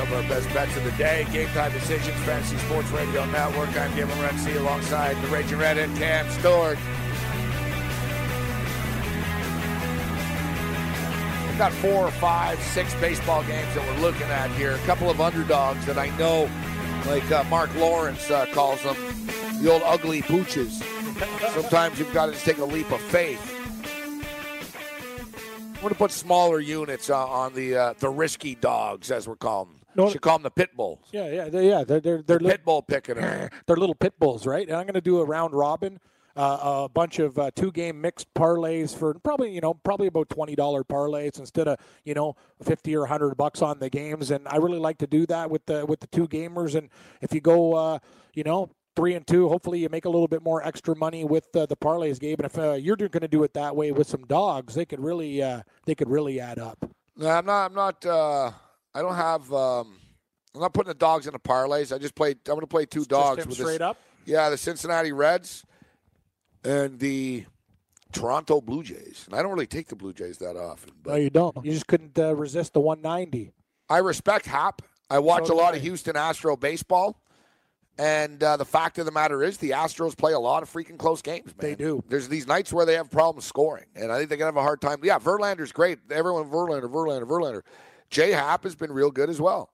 Some of our best bets of the day. Game time decisions, Fantasy Sports Radio Network. I'm Gavin Renzi alongside the Raging Red and Cam Stewart. We've got four or five, six baseball games that we're looking at here. A couple of underdogs that I know, like uh, Mark Lawrence uh, calls them, the old ugly pooches. Sometimes you've got to just take a leap of faith. I'm going to put smaller units uh, on the uh, the risky dogs, as we're calling them. No- Should call them the pit bulls. Yeah, yeah, they, yeah. They're they're they're The pit bull picking they're little pit bulls, right? And I'm going to do a round robin, uh, a bunch of uh, two game mixed parlays for probably you know probably about twenty dollar parlays instead of you know fifty or hundred bucks on the games. And I really like to do that with the with the two gamers. And if you go, uh, you know. Three and two. Hopefully, you make a little bit more extra money with uh, the parlays, Gabe. And if uh, you're going to do it that way with some dogs, they could really, uh, they could really add up. No, I'm not. I'm not. I don't have um, I'm not putting the dogs in the parlays. I just played. I'm going to play two dogs Just him with straight this, up. Yeah, the Cincinnati Reds and the Toronto Blue Jays. And I don't really take the Blue Jays that often, No, you don't. You just couldn't uh, resist the 190. I respect Happ. I watch So a lot I. of Houston Astro baseball. And uh, the fact of the matter is, the Astros play a lot of freaking close games, man. They do. There's these nights where they have problems scoring, and I think they're gonna have a hard time. Yeah, Verlander's great. Everyone, Verlander, Verlander, Verlander. Jay Happ has been real good as well.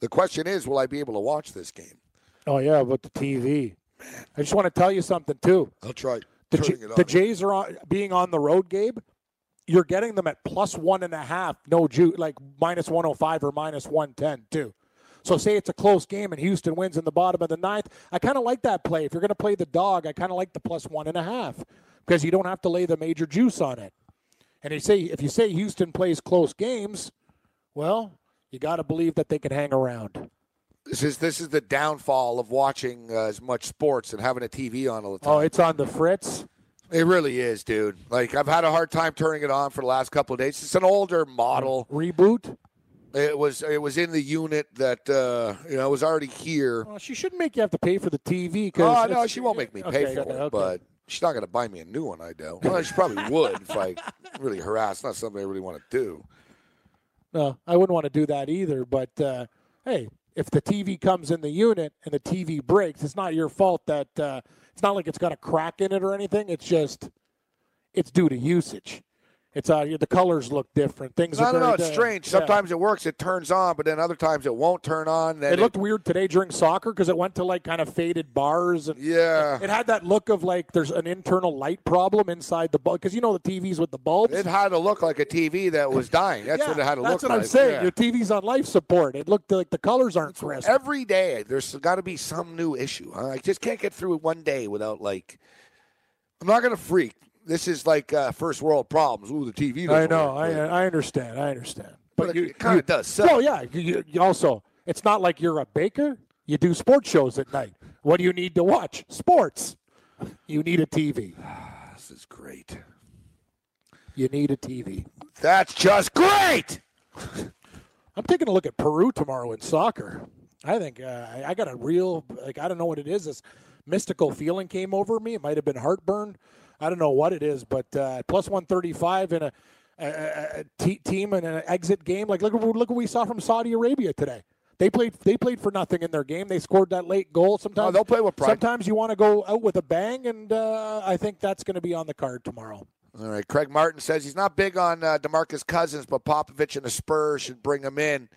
The question is, will I be able to watch this game? Oh yeah, but the TV. I just want to tell you something too. I'll try The, J- the Jays are on, being on the road, Gabe. You're getting them at plus one and a half, no ju like minus 105 or minus 110 too. So say it's a close game and Houston wins in the bottom of the ninth. I kind of like that play. If you're going to play the dog, I kind of like the plus one and a half because you don't have to lay the major juice on it. And you say if you say Houston plays close games, well, you got to believe that they can hang around. This is this is the downfall of watching uh, as much sports and having a TV on all the time. Oh, it's on the fritz. It really is, dude. Like I've had a hard time turning it on for the last couple of days. It's an older model. Reboot. It was it was in the unit that uh, you know was already here. Well, she shouldn't make you have to pay for the TV. Oh Cause no, it's- she won't make me pay Okay, for it, okay. but she's not going to buy me a new one. I doubt. Well, she probably would if I really harassed. Not something I really want to do. No, I wouldn't want to do that either. But uh, hey, if the TV comes in the unit and the TV breaks, it's not your fault that uh, it's not like it's got a crack in it or anything. It's just it's due to usage. It's uh, the colors look different. Things No, are no, very no. It's strange. yeah. Sometimes it works. It turns on, but then other times it won't turn on. Then It looked weird today during soccer because it went to like kind of faded bars and Yeah. it had that look of like there's an internal light problem inside the bulb because you know the TVs with the bulbs. It had to look like a TV that was dying. That's yeah, what it had to look like. that's what. I'm saying. Yeah. Your TV's on life support. It looked like the colors aren't crisp. Every day, there's got to be some new issue. Huh? I just can't get through one day without like. I'm not gonna freak. This is like uh, first world problems. Ooh, the TV. I know. work. I, I understand. I understand. But, But you it kinda does suck. Well, yeah. You- you also, it's not like you're a baker. You do sports shows at night. What do you need to watch? Sports. You need a TV. This is great. You need a TV. That's just great. I'm taking a look at Peru tomorrow in soccer. I think uh, I, I got a real like I don't know what it is. This mystical feeling came over me. It might have been heartburn. I don't know what it is, but uh, plus 135 in a, a, a, te- team in an exit game. Like look look what we saw from Saudi Arabia today. They played they played for nothing in their game. They scored that late goal. Sometimes Oh, they'll play with pride. Sometimes you want to go out with a bang, and uh, I think that's going to be on the card tomorrow. All right. Craig Martin says he's not big on uh, Demarcus Cousins, but Popovich and the Spurs should bring him in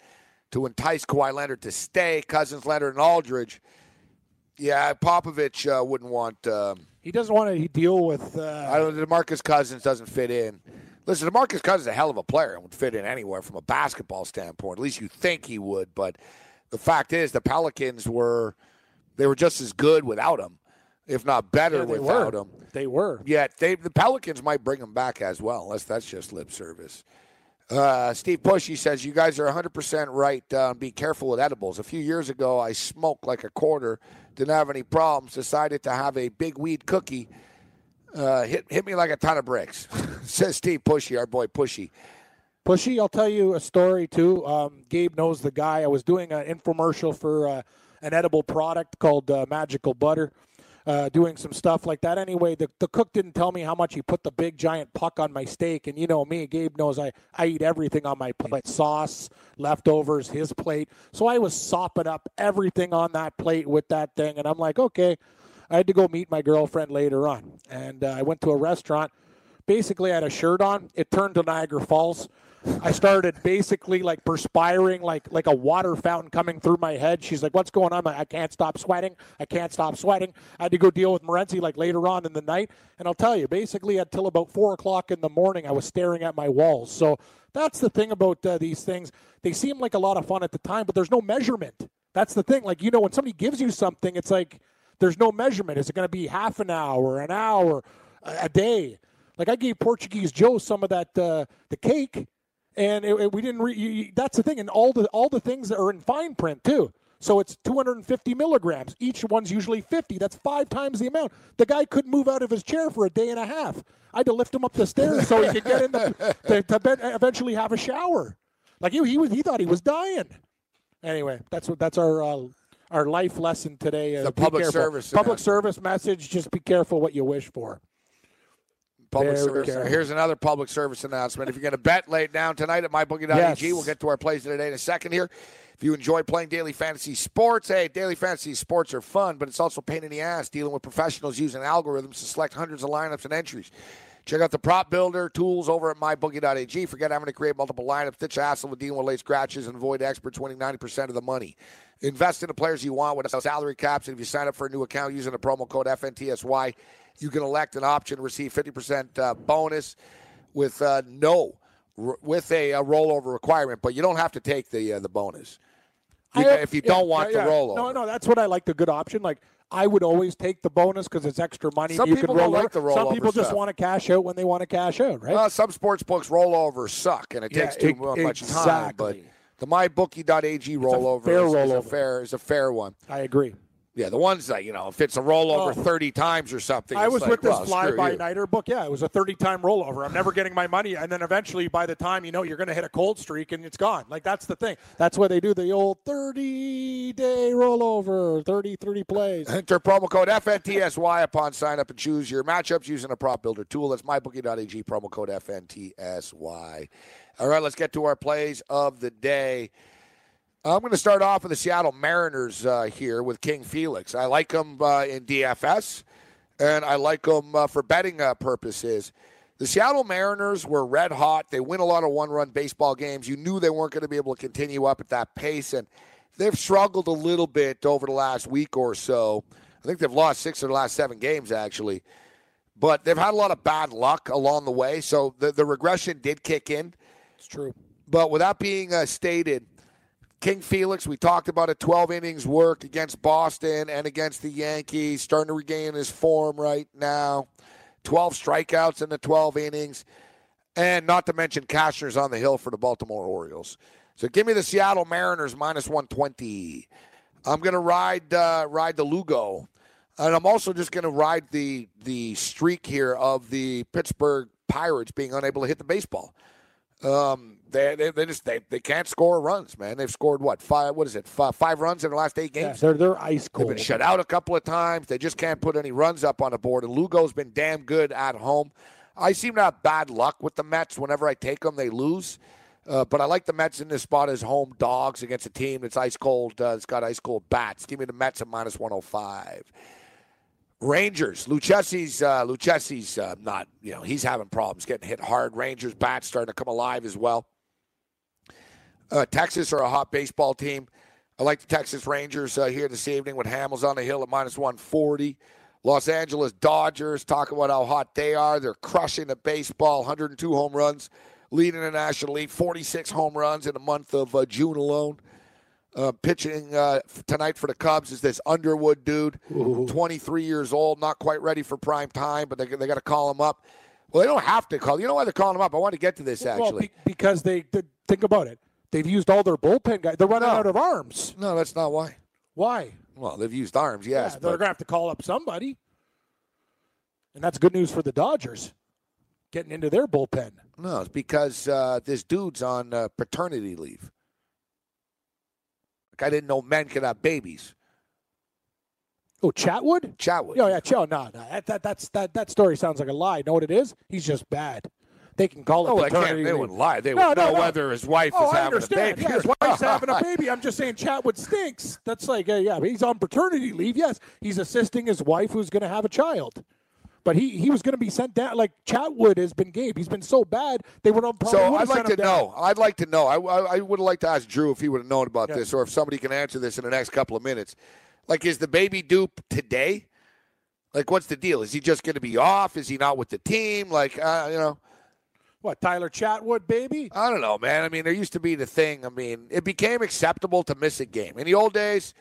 to entice Kawhi Leonard to stay. Cousins, Leonard, and Aldridge. Yeah, Popovich uh, wouldn't want. Um, He doesn't want to deal with. Uh, I don't. Demarcus Cousins doesn't fit in. Listen, Demarcus Cousins is a hell of a player and would fit in anywhere from a basketball standpoint. At least you think he would. But the fact is, the Pelicans were they were just as good without him, if not better Yeah, without were. him. They were. Yet they the Pelicans might bring him back as well. Unless that's just lip service. Uh, Steve Pushy says you guys are 100% right. Uh, be careful with edibles. A few years ago, I smoked like a quarter, didn't have any problems. Decided to have a big weed cookie. Uh, hit hit me like a ton of bricks. says Steve Pushy, our boy Pushy. Pushy, I'll tell you a story too. Um, Gabe knows the guy. I was doing an infomercial for uh, an edible product called uh, Magical Butter, uh, doing some stuff like that. Anyway, the, the cook didn't tell me how much he put the big giant puck on my steak. And you know me, Gabe knows I, I eat everything on my plate sauce, leftovers, his plate. So I was sopping up everything on that plate with that thing. And I'm like, okay. I had to go meet my girlfriend later on. And uh, I went to a restaurant basically I had a shirt on. It turned to Niagara Falls. I started basically like perspiring, like like a water fountain coming through my head. She's like, "What's going on?" I can't stop sweating. I can't stop sweating. I had to go deal with Morenzi like later on in the night, and I'll tell you, basically until about four o'clock in the morning, I was staring at my walls. So that's the thing about uh, these things. They seem like a lot of fun at the time, but there's no measurement. That's the thing. Like you know, when somebody gives you something, it's like there's no measurement. Is it going to be half an hour, an hour, a a day? Like I gave Portuguese Joe some of that uh, the cake, and it, it- we didn't. Re- you, you- that's the thing, and all the all the things that are in fine print too. So it's 250 milligrams. Each one's usually 50. That's five times the amount. The guy couldn't move out of his chair for a day and a half. I had to lift him up the stairs so he could get in the to, to eventually have a shower. Like he, he was, he thought he was dying. Anyway, that's what that's our uh, our life lesson today. Uh, The public careful. service public announcement. service message. Just be careful what you wish for. Public Very service. careful. Here's another public service announcement. If you're going to bet late down tonight at mybookie.ag, Yes. we'll get to our plays of the day in a second here. If you enjoy playing daily fantasy sports, hey, daily fantasy sports are fun, but it's also pain in the ass dealing with professionals using algorithms to select hundreds of lineups and entries. Check out the prop builder tools over at mybookie.ag. Forget having to create multiple lineups, ditch hassle with dealing with late scratches, and avoid experts winning 90% of the money. Invest in the players you want with salary caps, and if you sign up for a new account using the promo code FNTSY, you can elect an option to receive 50% uh, bonus with uh, no with a, a rollover requirement, but you don't have to take the uh, the bonus You- I- if you yeah, don't want yeah, the yeah. rollover. No, no, that's what I like. The good option, like I would always take the bonus because it's extra money. Some you people can roll don't like over. the Some rollover people just want to cash out when they want to cash out, right? Well, some sports books rollovers suck, and it takes too e- much time. But the mybookie.ag rollover fair is, is a rollover. fair is a fair one. I agree. Yeah, the ones that you know, if it's a rollover Oh. thirty times or something. I was like, with this well, fly by you. nighter book. Yeah, it was a 30 time rollover. I'm never getting my money. And then eventually, by the time you know you're going to hit a cold streak and it's gone. Like, that's the thing. That's why they do the old 30 day rollover, 30, 30 plays. Enter promo code FNTSY upon sign up and choose your matchups using a prop builder tool. That's mybookie.ag, promo code FNTSY. All right, let's get to our plays of the day. I'm going to start off with the Seattle Mariners uh, here with King Felix. I like him uh, in DFS, and I like him uh, for betting uh, purposes. The Seattle Mariners were red hot. They win a lot of one run baseball games. You knew they weren't going to be able to continue up at that pace, and they've struggled a little bit over the last week or so. I think they've lost six of the last seven games, actually. But they've had a lot of bad luck along the way, so the, the regression did kick in. It's true. But with that being uh, stated, King Felix, we talked about a 12 innings work against Boston and against the Yankees, starting to regain his form right now. 12 strikeouts in the 12 innings. And not to mention Cashner's on the hill for the Baltimore Orioles. So give me the Seattle Mariners minus 120. I'm going to ride uh, ride the Lugo. And I'm also just going to ride the the streak here of the Pittsburgh Pirates being unable to hit the baseball. Um, they, they, they just they, they can't score runs, man. They've scored what five? What is it? Five, five runs in the last eight Yeah, games. they're, they're ice They've cold. been shut out a couple of times. They just can't put any runs up on the board. And Lugo's been damn good at home. I seem to have bad luck with the Mets. Whenever I take them, they lose. Uh, but I like the Mets in this spot as home dogs against a team that's ice cold. Uh, it's got ice cold bats. Give me the Mets at minus 105. Rangers, Lucchesi's uh, Lucchesi's uh, not you know he's having problems getting hit hard. Rangers bats starting to come alive as well. Uh, Texas are a hot baseball team. I like the Texas Rangers uh, here this evening with Hamels on the hill at minus 140. Los Angeles Dodgers, talk about how hot they are. They're crushing the baseball, 102 home runs, leading the National League, 46 home runs in the month of uh, June alone. Uh, pitching uh, tonight for the Cubs is this Underwood dude, 23 years old, not quite ready for prime time, but they, they got to call him up. Well, they don't have to call. You know why they're calling him up? I want to get to this Well, actually. be- because they, they think about it. They've used all their bullpen guys. They're running out of arms. no, that's not why. Why? Well, they've used arms, yes. yeah, they're going to have to call up somebody. And that's good news for the Dodgers getting into their bullpen. No, it's because uh, this dude's on uh, paternity leave. Like I didn't know men could have babies. Oh, Chatwood? Chatwood. Oh, yeah, Chow. No, no. That, that, that's, that, that story sounds like a lie. Know what it is? He's just bad. They can call it Oh, they can't. paternity They wouldn't lie. They No, would no, know no. whether his wife Oh, is I having a baby. Yeah, his wife's having a baby. I'm just saying Chatwood stinks. That's like, uh, yeah, he's on paternity leave. Yes, he's assisting his wife who's going to have a child. But he, he was going to be sent down. Like Chatwood has been Gabe. He's been so bad they would have So I'd like to down. know. I'd like to know. I, I, I would have liked to ask Drew if he would have known about Yeah. this, or if somebody can answer this in the next couple of minutes. Like, is the baby dupe today? Like, what's the deal? Is he just going to be off? Is he not with the team? Like, uh, you know. What Tyler Chatwood, baby? I don't know, man. I mean, there used to be the thing. I mean, it became acceptable to miss a game. In the old days,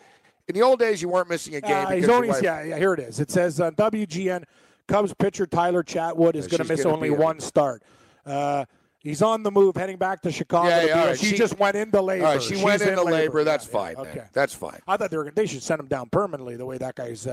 in the old days, you weren't missing a game. Uh, he's only wife- yeah, yeah. Here it is. It says on WGN, Cubs pitcher Tyler Chatwood is Yeah, going to miss only one start. Uh, he's on the move, heading back to Chicago. Yeah, yeah, all right. she, She- just went into labor. Right, she She's went in into labor. That's fine. Okay, That's fine. I thought they were. They should send him down permanently. The way that guy's.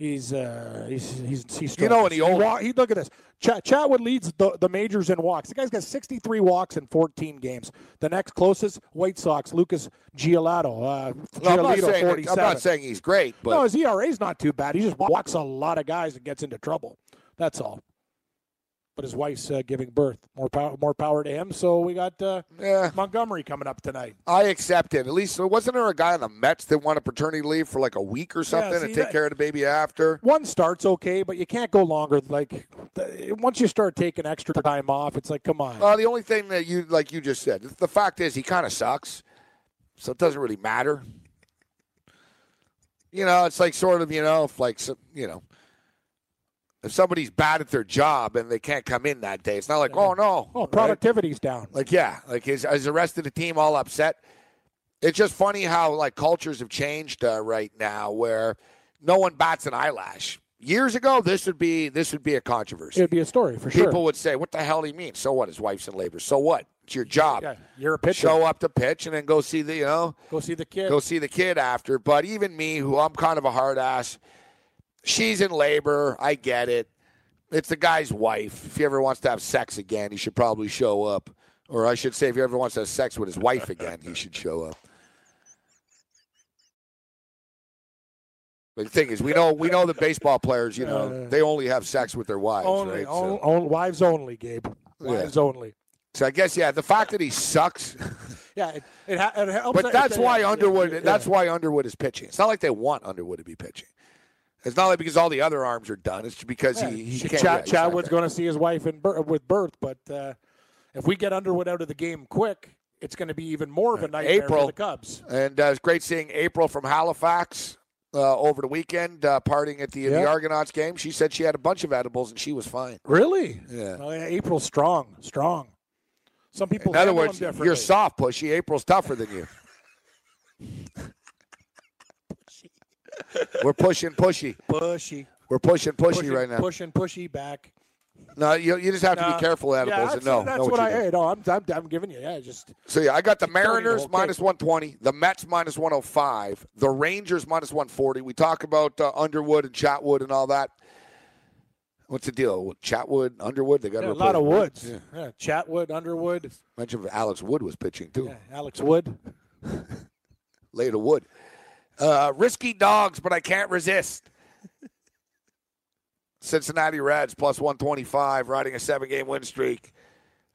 He's uh, he's he's he's. You know, and he, old- wa- he look at this. Ch- Chatwood leads the, the majors in walks. The guy's got 63 walks in 14 games. The next closest, White Sox, Lucas Giolito. Uh, No, I'm, not saying, 47. I'm not saying he's great, but no, his ERA's not too bad. He just walks a lot of guys and gets into trouble. That's all. But his wife's uh, giving birth. More power, more power to him. So we got uh, yeah, Montgomery coming up tonight. I accept it. At least wasn't there a guy on the Mets that wanted paternity leave for like a week or something see, and take that- care of the baby after? One start's okay, but you can't go longer. Like once you start taking extra time off, it's like, come on. Uh, the only thing that you, like you just said, the fact is he kind of sucks, so it doesn't really matter. You know, it's like sort of, you know, if like, you know, if somebody's bad at their job and they can't come in that day, it's not like, oh no, oh, right? productivity's down. Like, yeah, like is, his the rest of the team all upset. It's just funny how like cultures have changed uh, right now, where no one bats an eyelash. Years ago, this would be this would be a controversy. It'd be a story for People sure. People would say, "What the hell do you mean?" So what? His wife's in labor. So what? It's your job. Yeah, you're a pitcher. Show up to pitch and then go see the you know Go see the kid. go see the kid after. But even me, who I'm kind of a hard ass, she's in labor. I get it. It's the guy's wife. If he ever wants to have sex again, he should probably show up. Or I should say, if he ever wants to have sex with his wife again, he should show up. But the thing is, we know we know the baseball players. You know, they only have sex with their wives, only, right? on- So, on- wives only, Gabe. Wives only. so I guess yeah, the fact that he sucks. Yeah, it, it, it helps. But that's yeah, why yeah, Underwood. yeah, That's why Underwood is pitching. It's not like they want Underwood to be pitching. It's not like because all the other arms are done. It's because Yeah, he, he Ch- can't. Chatwood's going to see his wife in bir- with birth, but uh, if we get Underwood out of the game quick, it's going to be even more of a nightmare April for the Cubs. And uh, it's great seeing April from Halifax uh, over the weekend uh, partying at the, the Argonauts game. She said she had a bunch of edibles and she was fine. Really? Yeah. Oh, yeah, April's strong, strong. Some people. In other words, you're soft, pushy. April's tougher than you. We're pushing pushy. Pushy. We're pushing pushy pushing, right now. Pushing pushy back. No, you, you just have to be careful Yeah, edibles that's, and know, that's know what, what, I. Hey, no, I'm, I'm, I'm giving you. Yeah, just So yeah, I got the Mariners minus cake. 120, the Mets minus 105, the Rangers minus 140. We talk about uh, Underwood and Chatwood and all that. What's the deal with Chatwood, Underwood? They got yeah, a lot of woods. Yeah. Yeah. Chatwood, Underwood, Mentioned Alex Wood was pitching too. yeah, Alex Wood. Later Wood. Uh, risky dogs, but I can't resist. Cincinnati Reds plus 125, riding a seven game win streak.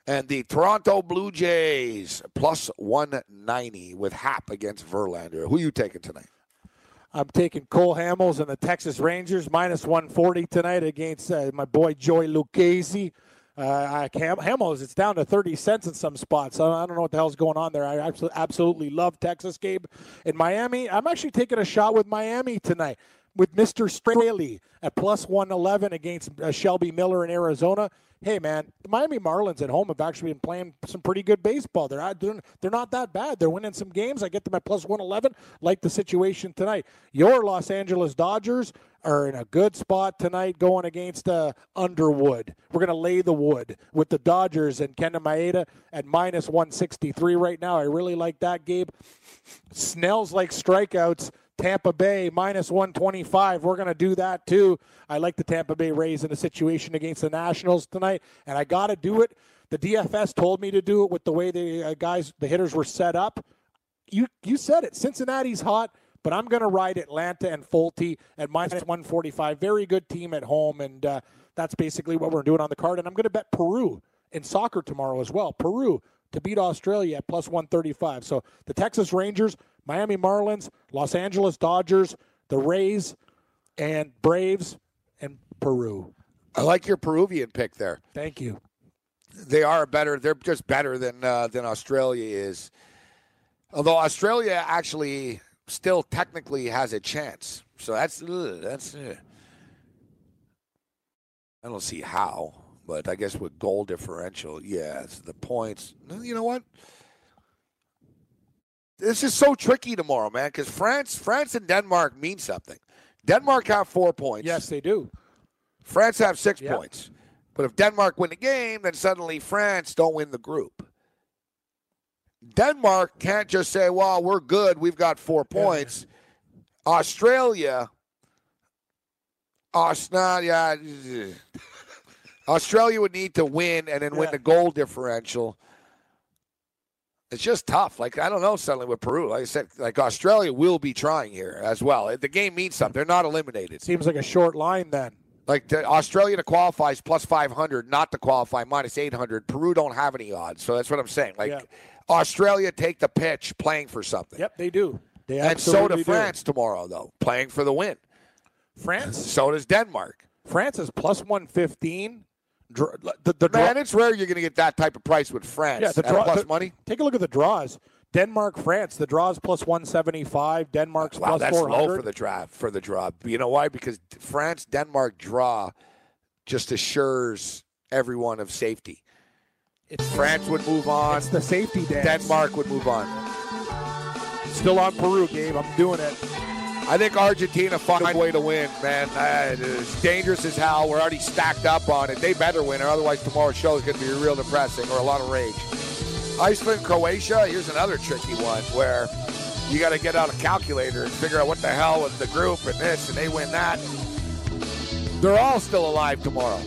And the Toronto Blue Jays plus 190 with Happ against Verlander. Who are you taking tonight? I'm taking Cole Hamels and the Texas Rangers minus 140 tonight against uh, my boy Joey Lucchesi. Uh, I Hamels, it's down to 30 cents in some spots. I don't know what the hell's going on there. I absolutely love Texas, Gabe. In Miami, I'm actually taking a shot with Miami tonight with Mr. Straily at plus 111 against uh, Shelby Miller in Arizona. Hey, man, the Miami Marlins at home have actually been playing some pretty good baseball. They're, they're not that bad. They're winning some games. I get them at plus 111. Like the situation tonight. Your Los Angeles Dodgers are in a good spot tonight going against uh, Underwood. We're going to lay the wood with the Dodgers and Kenta Maeda at minus 163 right now. I really like that, Gabe. Snell's like strikeouts. Tampa Bay minus 125. We're going to do that too. I like the Tampa Bay Rays in a situation against the Nationals tonight, and I got to do it. The DFS told me to do it with the way the uh, guys, the hitters were set up. You you said it. Cincinnati's hot, but I'm going to ride Atlanta and Folty at minus 145. Very good team at home, and uh, that's basically what we're doing on the card. And I'm going to bet Peru in soccer tomorrow as well. Peru to beat Australia at plus 135. So the Texas Rangers, Miami Marlins, Los Angeles Dodgers, the Rays, and Braves, and Peru. I like your Peruvian pick there. Thank you. They are better. They're just better than uh, than Australia is. Although Australia actually still technically has a chance, so that's ugh, that's. ugh. I don't see how, but I guess with goal differential, yeah, it's the points. You know what? This is so tricky tomorrow, man, because France, France and Denmark mean something. Denmark have four points. Yes, they do. France have six Yep. points. But if Denmark win the game, then suddenly France don't win the group. Denmark can't just say, well, we're good. We've got four points. Australia Australia, Australia would need to win and then win the goal differential. It's just tough. Like I don't know. Suddenly with Peru, like I said, like Australia will be trying here as well. The game means something. They're not eliminated. Seems like a short line then. Like Australia to qualify is plus five hundred, not to qualify minus eight hundred. Peru don't have any odds, so that's what I'm saying. Like Yeah. Australia take the pitch, playing for something. Yep, they do. They and so do. France tomorrow, though, playing for the win. France. So does Denmark. France is plus one fifteen. The, the draw- Man, it's rare you're going to get that type of price with France. yeah, the draw plus the- money. Take a look at the draws. Denmark, France. The draws plus one seventy five. Denmark's Wow, plus that's low for the draft for the draw. You know why? Because France Denmark draw just assures everyone of safety. France would move on. It's the safety dance. Denmark would move on. Still on Peru, Gabe. I'm doing it. I think Argentina find a way to win, man. Uh, it is dangerous as hell. We're already stacked up on it. They better win, or otherwise tomorrow's show is going to be real depressing or a lot of rage. Iceland, Croatia. Here's another tricky one where you got to get out a calculator and figure out what the hell was the group and this, and they win that. They're all still alive tomorrow.